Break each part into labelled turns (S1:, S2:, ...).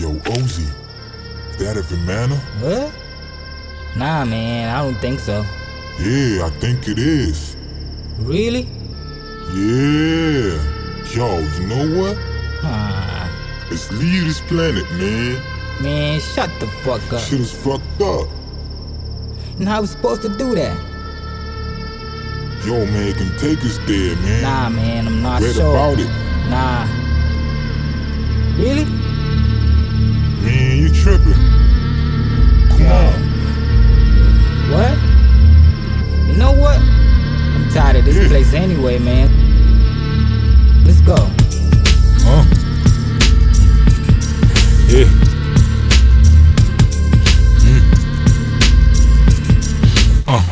S1: Yo, Ozzy, is that a Vimana?
S2: What? Nah, man, I don't think so.
S1: Yeah, I think it is.
S2: Really?
S1: Yeah. Yo, you know what?
S2: Ah,
S1: Let's leave this planet, man.
S2: man, shut the fuck up.
S1: Shit is fucked up.
S2: And how we supposed to do that?
S1: Yo, man, it can take us there, man.
S2: Nah, man, I'm not
S1: Read
S2: sure.
S1: about it.
S2: Nah. Really? This place anyway, man. Let's go.
S1: Huh?
S3: Yeah. Mm. Uh.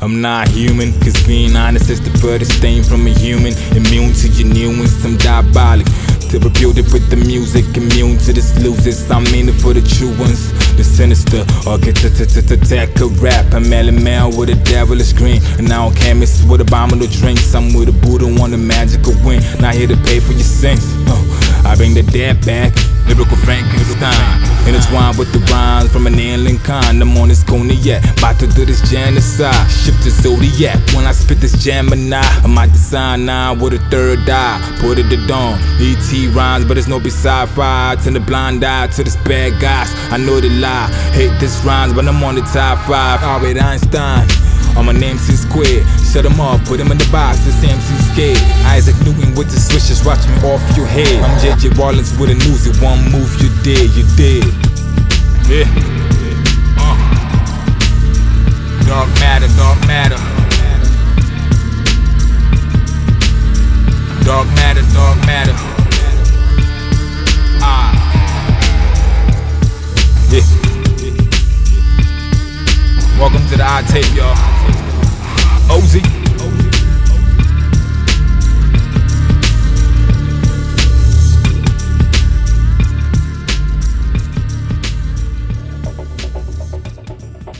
S3: I'm not human, cause being honest is the furthest thing from a human. Immune to your nuance, I'm diabolic. To rebuild it with the music, immune to this losers. I'm in it for the true ones, the sinister. Or get to attack a rap. I'm Melon Man with a devilish grin. And I don't care, miss with abominable drinks. I'm with a Buddha on a magical win. Not here to pay for your sins. Uh, I bring the dead back, lyrical Frankenstein. Intertwined with the rhymes from an alien kind. I'm on this yet, about to do this genocide. Shift to zodiac when I spit this Gemini. I might design nine with a third eye. Put it to dawn. ET rhymes, but it's no five. Turn the blind eye to this bad guys. I know they lie. Hate this rhymes, but I'm on the top five. Albert Einstein. On my name C squared. Shut him off, put him in the box, this MC scared. Isaac Newton with the switches, watch me off your head. I'm JJ Rollins with a news, it one move, you dead, you dead. Welcome to the I tape, y'all.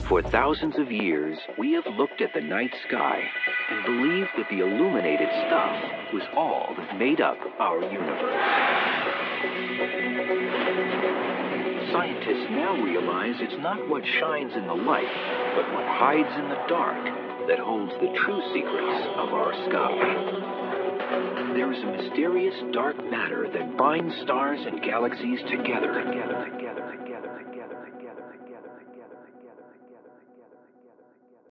S4: For thousands of years, we have looked at the night sky and believed that the illuminated stuff was all that made up our universe. Scientists now realize it's not what shines in the light, but what hides in the dark that holds the true secrets of our sky. There is a mysterious dark matter that binds stars and galaxies together. together, together, together, together, together, together, together, together.